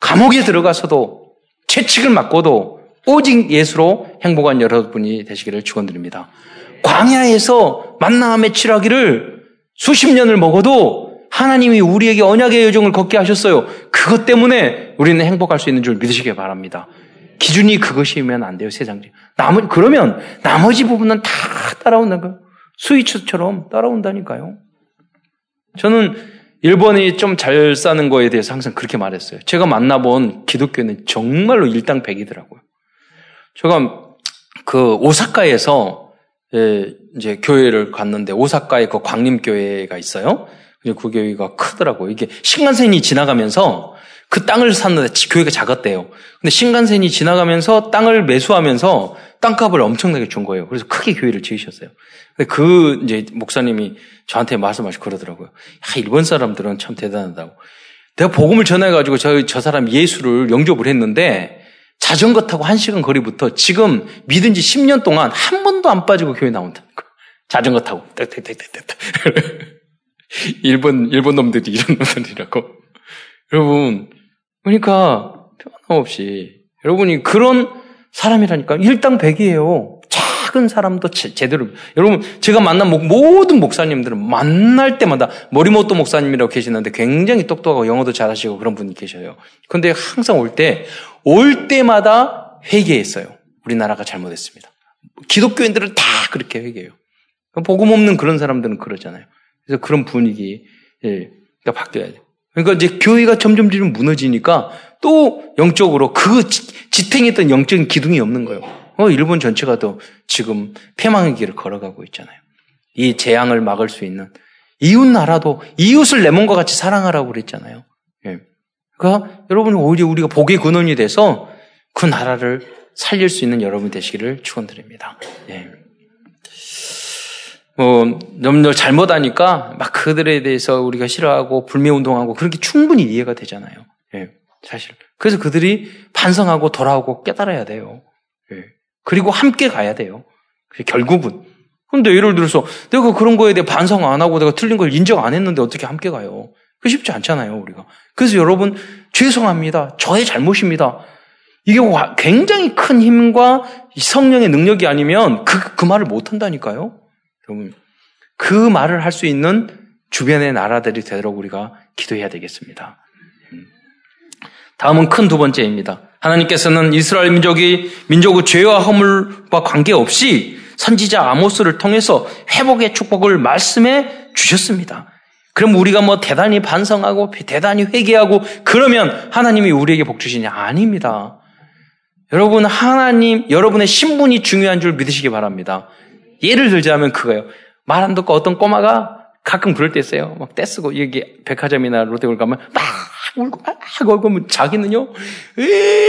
감옥에 들어가서도 채찍을 맞고도 오직 예수로 행복한 여러분이 되시기를 축원드립니다. 광야에서 만남의 칠하기를 수십 년을 먹어도 하나님이 우리에게 언약의 여정을 걷게 하셨어요. 그것 때문에 우리는 행복할 수 있는 줄 믿으시기 바랍니다. 기준이 그것이면 안 돼요, 세상. 나머 그러면 나머지 부분은 다 따라온다는 거예요. 스위치처럼 따라온다니까요. 저는 일본이 좀 잘 사는 거에 대해서 항상 그렇게 말했어요. 제가 만나본 기독교는 정말로 일당백이더라고요. 제가 그 오사카에서 예, 이제 교회를 갔는데 오사카에 그 광림교회가 있어요. 그 교회가 크더라고요. 이게 신간센이 지나가면서 그 땅을 샀는데 교회가 작았대요. 근데 신간센이 지나가면서 땅을 매수하면서 땅값을 엄청나게 준 거예요. 그래서 크게 교회를 지으셨어요. 근데 그 이제 목사님이 저한테 말씀하시고 그러더라고요. 야, 일본 사람들은 참 대단하다고. 내가 복음을 전해가지고 저, 저 사람 예수를 영접을 했는데 자전거 타고 한 시간 거리부터 지금 믿은 지 10년 동안 한 번도 안 빠지고 교회 나온다는 거. 자전거 타고. 일본, 일본 놈들이 이런 놈들이라고. 여러분, 그러니까 변함없이 여러분이 그런 사람이라니까 일당백이에요. 작은 사람도 제, 대로 여러분 제가 만난 모든 목사님들은 만날 때마다 머리모토 목사님이라고 계시는데 굉장히 똑똑하고 영어도 잘하시고 그런 분이 계셔요. 근데 항상 올 때 올 때마다 회개했어요. 우리나라가 잘못했습니다. 기독교인들은 다 그렇게 회개해요. 복음 없는 그런 사람들은 그러잖아요. 그래서 그런 분위기 예, 바뀌어야 돼요. 그러니까 이제 교회가 점점 점 무너지니까 또 영적으로 그 지탱했던 영적인 기둥이 없는 거예요. 어, 일본 전체가 또 지금 폐망의 길을 걸어가고 있잖아요. 이 재앙을 막을 수 있는 이웃 나라도 이웃을 내 몸과 같이 사랑하라고 그랬잖아요. 예. 그러니까 여러분 오히려 우리가 복의 근원이 돼서 그 나라를 살릴 수 있는 여러분 되시기를 축원드립니다. 예. 뭐, 너무 잘못하니까 막 그들에 대해서 우리가 싫어하고 불매운동하고 그렇게 충분히 이해가 되잖아요. 예, 사실. 그래서 그들이 반성하고 돌아오고 깨달아야 돼요. 예. 그리고 함께 가야 돼요. 결국은. 근데 예를 들어서 내가 그런 거에 대해 반성 안 하고 내가 틀린 걸 인정 안 했는데 어떻게 함께 가요? 그 쉽지 않잖아요, 우리가. 그래서 여러분, 죄송합니다. 저의 잘못입니다. 이게 굉장히 큰 힘과 성령의 능력이 아니면 그, 그 말을 못 한다니까요? 그 말을 할 수 있는 주변의 나라들이 되도록 우리가 기도해야 되겠습니다. 음. 다음은 큰 두 번째입니다. 하나님께서는 이스라엘 민족이 민족의 죄와 허물과 관계없이 선지자 아모스를 통해서 회복의 축복을 말씀해 주셨습니다. 그럼 우리가 뭐 대단히 반성하고 대단히 회개하고 그러면 하나님이 우리에게 복 주시냐? 아닙니다. 여러분 하나님 여러분의 신분이 중요한 줄 믿으시기 바랍니다. 예를 들자면 그거예요. 말 안 듣고 어떤 꼬마가 가끔 그럴 때 있어요. 막 떼쓰고, 여기 백화점이나 롯데월 가면 막 울고, 막 울고, 자기는요,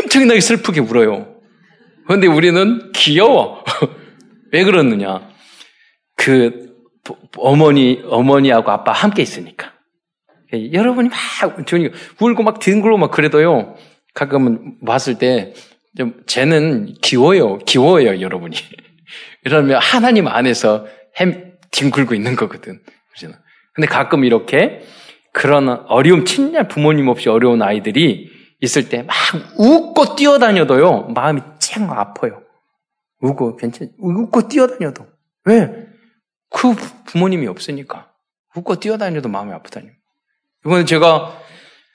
엄청나게 슬프게 울어요. 그런데 우리는 귀여워. 왜 그러느냐. 그, 어머니, 어머니하고 아빠 함께 있으니까. 여러분이 막, 저니 울고 막 뒹굴고 막 그래도요, 가끔은 봤을 때, 좀, 쟤는 귀여워요. 귀여워요, 여러분이. 이러면 하나님 안에서 햄 뒹굴고 있는 거거든. 그렇잖아. 근데 가끔 이렇게 그런 어려움, 친냐 부모님 없이 어려운 아이들이 있을 때 막 웃고 뛰어다녀도요, 마음이 쨍 아파요. 웃고, 괜찮, 웃고 뛰어다녀도. 왜? 그 부모님이 없으니까. 웃고 뛰어다녀도 마음이 아프다니. 이번에 제가,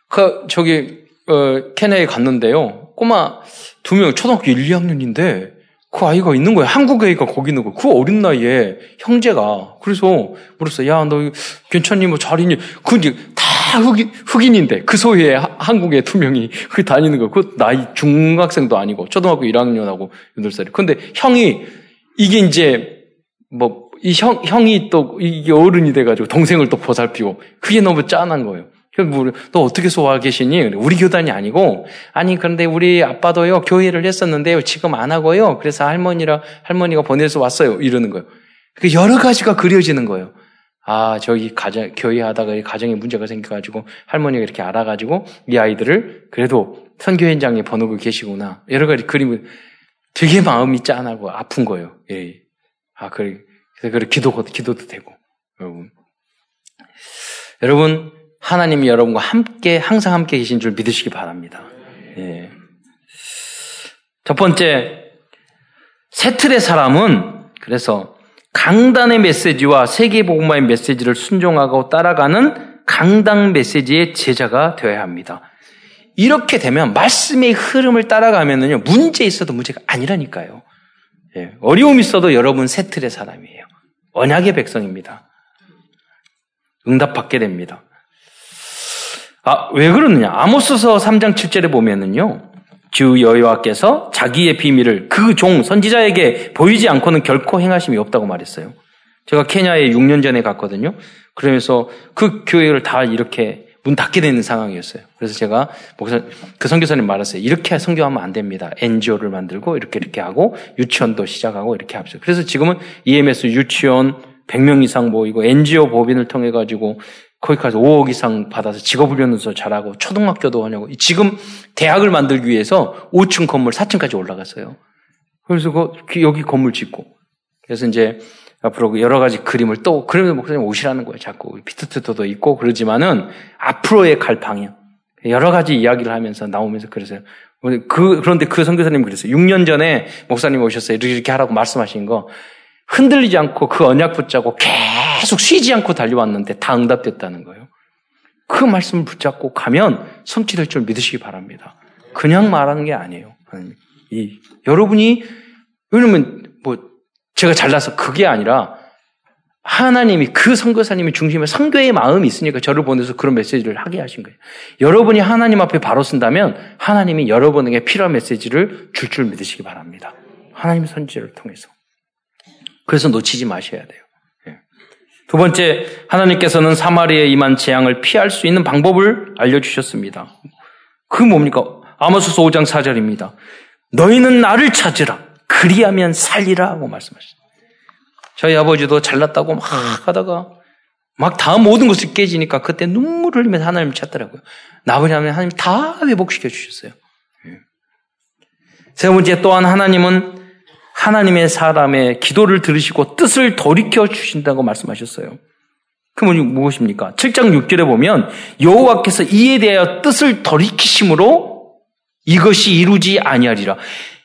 그, 저기, 어, 케냐에 갔는데요. 꼬마 두 명, 초등학교 1, 2학년인데, 그 아이가 있는 거야. 한국 애가 거기 있는 거야. 그 어린 나이에 형제가. 그래서 물었어. 야, 너 괜찮니? 뭐 잘이니? 그 이제 다 흑인, 흑인인데 그 소위에 한국에 두 명이 그 다니는 거. 그 나이 중학생도 아니고 초등학교 1학년하고 8살이. 근데 형이 이게 이제 뭐 이 형, 형이 또 이게 어른이 돼가지고 동생을 또 보살피고 그게 너무 짠한 거예요. 뭐, 너 어떻게 소화 계시니? 우리 교단이 아니고, 아니, 그런데 우리 아빠도요, 교회를 했었는데요, 지금 안 하고요, 그래서 할머니랑, 할머니가 보내서 왔어요. 이러는 거예요. 그 여러 가지가 그려지는 거예요. 아, 저기 가정, 교회 하다가 가정에 문제가 생겨가지고, 할머니가 이렇게 알아가지고, 이 아이들을 그래도 선교 현장에 번호고 계시구나. 여러 가지 그림을 되게 마음이 짠하고 아픈 거예요. 예. 아, 그래. 그래, 기도도, 기도도 되고, 여러분. 여러분, 하나님이 여러분과 함께 항상 함께 계신 줄 믿으시기 바랍니다. 예. 첫 번째 새 틀의 사람은 그래서 강단의 메시지와 세계복음화의 메시지를 순종하고 따라가는 강당 메시지의 제자가 되어야 합니다. 이렇게 되면 말씀의 흐름을 따라가면은요 문제 있어도 문제가 아니라니까요. 예. 어려움 있어도 여러분 새 틀의 사람이에요. 언약의 백성입니다. 응답받게 됩니다. 아, 왜 그러느냐? 아모스서 3장 7절에 보면은요. 주 여호와께서 자기의 비밀을 그 종 선지자에게 보이지 않고는 결코 행하심이 없다고 말했어요. 제가 케냐에 6년 전에 갔거든요. 그러면서 그 교회를 다 이렇게 문 닫게 되는 상황이었어요. 그래서 제가 목사 그 선교사님 말했어요. 이렇게 선교하면 안 됩니다. NGO를 만들고 이렇게 이렇게 하고 유치원도 시작하고 이렇게 합시다. 그래서 지금은 EMS 유치원 100명 이상 모이고 NGO 법인을 통해 가지고 거기까지 5억 이상 받아서 직업훈련도 잘하고 초등학교도 하냐고 지금 대학을 만들기 위해서 5층 건물 4층까지 올라갔어요. 그래서 그 여기 건물 짓고 그래서 이제 앞으로 여러 가지 그림을 또 그러면서 목사님 오시라는 거예요. 자꾸 피트트도 있고 그러지만은 앞으로의 갈 방향 여러 가지 이야기를 하면서 나오면서 그러세요. 그 그런데 그 선교사님 그랬어요. 6년 전에 목사님 오셨어요. 이렇게 하라고 말씀하신 거 흔들리지 않고 그 언약 붙잡고 계속 쉬지 않고 달려왔는데 다 응답됐다는 거예요. 그 말씀을 붙잡고 가면 성취될 줄 믿으시기 바랍니다. 그냥 말하는 게 아니에요. 이 여러분이 왜냐면 뭐 제가 잘나서 그게 아니라 하나님이 그 선교사님이 중심에 선교의 마음이 있으니까 저를 보내서 그런 메시지를 하게 하신 거예요. 여러분이 하나님 앞에 바로 쓴다면 하나님이 여러분에게 필요한 메시지를 줄줄 줄 믿으시기 바랍니다. 하나님의 선지를 통해서. 그래서 놓치지 마셔야 돼요. 예. 두 번째, 하나님께서는 사마리아에 임한 재앙을 피할 수 있는 방법을 알려주셨습니다. 그 뭡니까? 아모스서 5장 4절입니다. 너희는 나를 찾으라. 그리하면 살리라 하고 말씀하셨습니다. 저희 아버지도 잘났다고 막 하다가 막다 모든 것이 깨지니까 그때 눈물을 흘리면서 하나님을 찾더라고요. 나버지 하면 하나님 다 회복시켜 주셨어요. 예. 세 번째 또한 하나님은 하나님의 사람의 기도를 들으시고 뜻을 돌이켜 주신다고 말씀하셨어요. 그 무엇입니까? 7장 6절에 보면 여호와께서 이에 대하여 뜻을 돌이키심으로 이것이 이루지 아니하리라.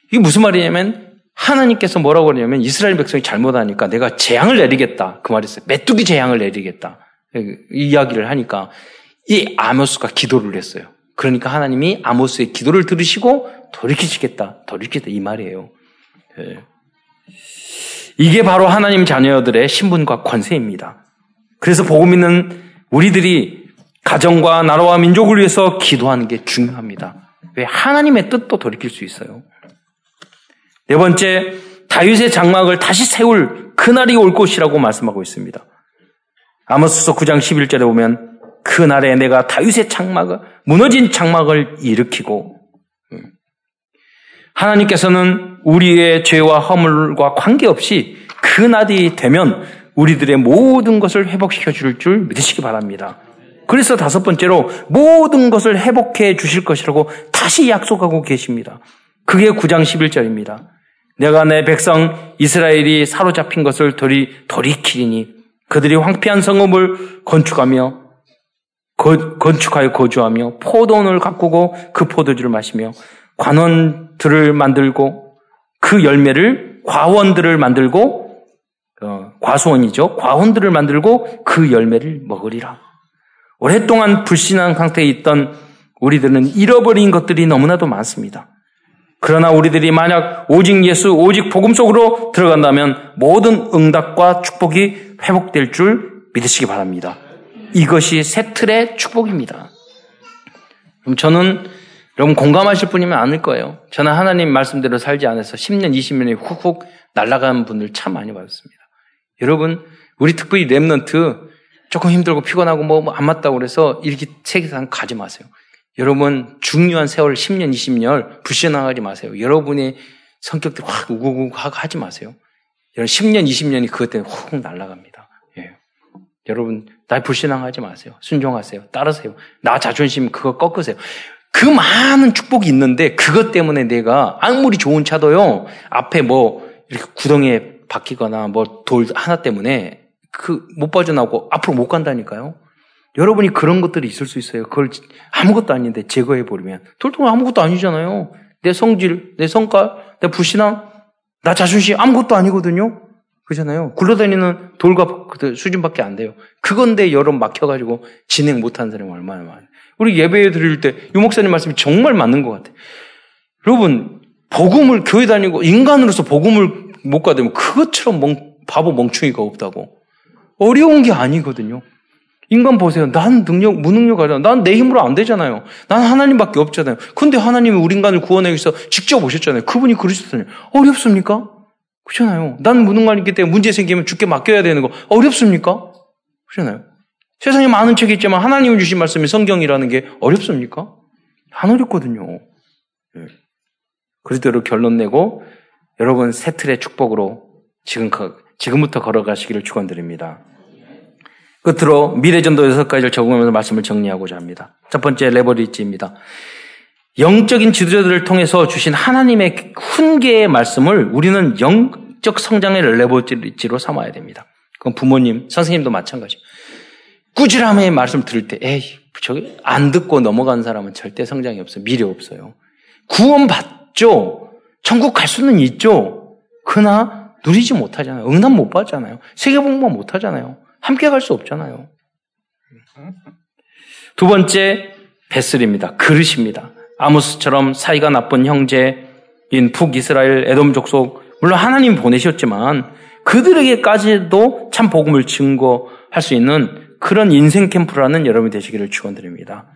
이게 무슨 말이냐면 하나님께서 뭐라고 그러냐면 이스라엘 백성이 잘못하니까 내가 재앙을 내리겠다. 그 말이었어요. 메뚜기 재앙을 내리겠다. 이 이야기를 하니까 이 아모스가 기도를 했어요. 그러니까 하나님이 아모스의 기도를 들으시고 돌이키시겠다. 돌이키겠다. 이 말이에요. 예. 이게 바로 하나님 자녀들의 신분과 권세입니다. 그래서 복음 있는 우리들이 가정과 나라와 민족을 위해서 기도하는 게 중요합니다. 왜 하나님의 뜻도 돌이킬 수 있어요. 네 번째, 다윗의 장막을 다시 세울 그날이 올 것이라고 말씀하고 있습니다. 아모스서 9장 11절에 보면 그날에 내가 다윗의 장막을 무너진 장막을 일으키고 음, 하나님께서는 우리의 죄와 허물과 관계없이 그 날이 되면 우리들의 모든 것을 회복시켜 줄 줄 믿으시기 바랍니다. 그래서 다섯 번째로 모든 것을 회복해 주실 것이라고 다시 약속하고 계십니다. 그게 9장 11절입니다. 내가 내 백성 이스라엘이 사로잡힌 것을 돌이, 돌이키리니 그들이 황폐한 성읍을 건축하며 거, 건축하여 거주하며 포도원을 가꾸고 그 포도주를 마시며 관원들을 만들고 그 열매를 과원들을 만들고 어, 과수원이죠. 과원들을 만들고 그 열매를 먹으리라. 오랫동안 불신한 상태에 있던 우리들은 잃어버린 것들이 너무나도 많습니다. 그러나 우리들이 만약 오직 예수, 오직 복음 속으로 들어간다면 모든 응답과 축복이 회복될 줄 믿으시기 바랍니다. 이것이 새 틀의 축복입니다. 그럼 저는 여러분 공감하실 분이면 아닐 거예요. 저는 하나님 말씀대로 살지 않아서 10년, 20년이 훅훅 날아가는 분들 참 많이 받았습니다. 여러분, 우리 특별히 랩런트 조금 힘들고 피곤하고 뭐 안 맞다고 그래서 이렇게 세계상 가지 마세요. 여러분 중요한 세월 10년, 20년 불신앙하지 마세요. 여러분의 성격들 확 우구우구 하지 마세요. 여러분 10년, 20년이 그것 때문에 훅 날아갑니다. 예. 여러분 나 불신앙하지 마세요. 순종하세요. 따르세요. 나 자존심 그거 꺾으세요. 그 많은 축복이 있는데 그것 때문에 내가 아무리 좋은 차도요 앞에 뭐 이렇게 구덩이에 박히거나 뭐 돌 하나 때문에 그 못 빠져나오고 앞으로 못 간다니까요. 여러분이 그런 것들이 있을 수 있어요. 그걸 아무것도 아닌데 제거해 버리면 돌통은 아무것도 아니잖아요. 내 성질, 내 성깔, 내 불신앙, 나 자존심 아무것도 아니거든요. 그렇잖아요. 굴러다니는 돌과 그 수준밖에 안 돼요. 그건데 여러분 막혀가지고 진행 못하는 사람이 얼마나 많아요. 우리 예배 드릴 때 유목사님 말씀이 정말 맞는 것 같아요. 여러분 복음을 교회 다니고 인간으로서 복음을 못 가되면 그것처럼 멍, 바보 멍충이가 없다고. 어려운 게 아니거든요. 인간 보세요. 난 능력, 무능력하잖아. 난내 힘으로 안 되잖아요. 난 하나님밖에 없잖아요. 근데 하나님이 우리 인간을 구원하기 위해서 직접 오셨잖아요. 그분이 그러셨잖아요. 어렵습니까? 그렇잖아요. 난 무능하기 때문에 문제 생기면 죽게 맡겨야 되는 거 어렵습니까? 그렇잖아요. 세상에 많은 책이 있지만 하나님 주신 말씀이 성경이라는 게 어렵습니까? 안 어렵거든요. 네. 그리대로 결론 내고 여러분 새 틀의 축복으로 지금 지금부터 걸어가시기를 축원드립니다. 끝으로 미래전도 여섯 가지를 적응하면서 말씀을 정리하고자 합니다. 첫 번째 레버리지입니다. 영적인 지도자들을 통해서 주신 하나님의 훈계의 말씀을 우리는 영적 성장의 레버리지로 삼아야 됩니다. 그건 부모님, 선생님도 마찬가지. 꾸지람의 말씀 들을 때, 에이, 저기 안 듣고 넘어간 사람은 절대 성장이 없어요. 미래 없어요. 구원 받죠. 천국 갈 수는 있죠. 그러나 누리지 못하잖아요. 응답 못 받잖아요. 세계복만 못하잖아요. 함께 갈 수 없잖아요. 두 번째, vessel입니다. 그릇입니다. 아모스처럼 사이가 나쁜 형제인 북이스라엘 에돔 족속, 물론 하나님 보내셨지만 그들에게까지도 참 복음을 증거할 수 있는 그런 인생 캠프하는 여러분이 되시기를 축원드립니다.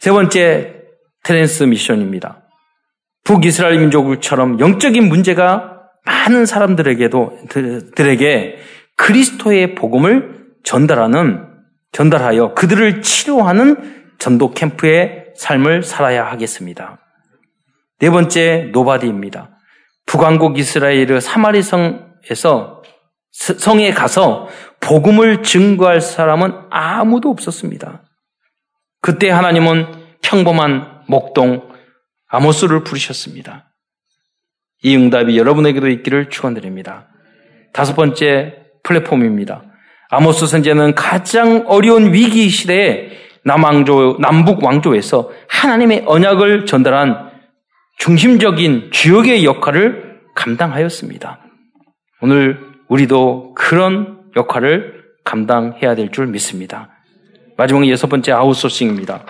세 번째 transmission입니다. 북이스라엘 민족처럼 영적인 문제가 많은 사람들에게도 들에게 그리스도의 복음을 전달하는 전달하여 그들을 치료하는 전도 캠프의 삶을 살아야 하겠습니다. 네 번째 nobody입니다. 북왕국 이스라엘의 사마리아 성에서 성에 가서 복음을 증거할 사람은 아무도 없었습니다. 그때 하나님은 평범한 목동 아모스를 부르셨습니다. 이 응답이 여러분에게도 있기를 축원드립니다. 다섯 번째 플랫폼입니다. 아모스 선제는 가장 어려운 위기 시대에 남왕조 남북 왕조에서 하나님의 언약을 전달한 중심적인 주역의 역할을 감당하였습니다. 오늘 우리도 그런 역할을 감당해야 될 줄 믿습니다. 마지막 여섯 번째 아웃소싱입니다.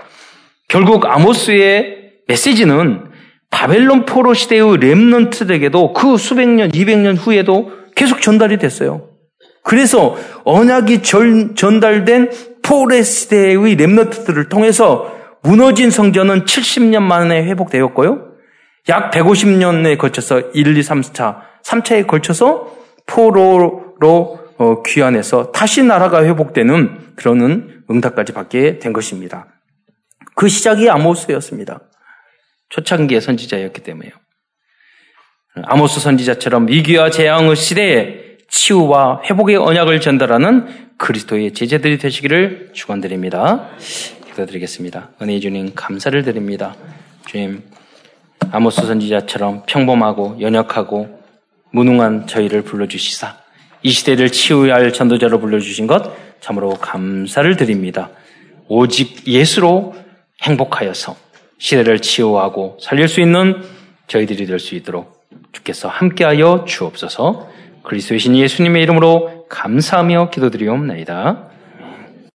결국 아모스의 메시지는 바벨론 포로 시대의 렘넌트들에게도 그 수백 년, 이백 년 후에도 계속 전달이 됐어요. 그래서 언약이 전, 전달된 포레 시대의 렘넌트들을 통해서 무너진 성전은 70년 만에 회복되었고요. 약 150년에 걸쳐서 1, 2, 3, 4, 3차에 걸쳐서 포로로 어, 귀환해서 다시 나라가 회복되는 그러는 응답까지 받게 된 것입니다. 그 시작이 아모스였습니다. 초창기의 선지자였기 때문에요. 아모스 선지자처럼 위기와 재앙의 시대에 치유와 회복의 언약을 전달하는 그리스도의 제자들이 되시기를 축원드립니다. 기도드리겠습니다. 은혜 주님 감사를 드립니다. 주님 아모스 선지자처럼 평범하고 연약하고 무능한 저희를 불러주시사 이 시대를 치유할 전도자로 불러주신 것 참으로 감사를 드립니다. 오직 예수로 행복하여서 시대를 치유하고 살릴 수 있는 저희들이 될 수 있도록 주께서 함께하여 주옵소서 그리스도이신 예수님의 이름으로 감사하며 기도드리옵나이다.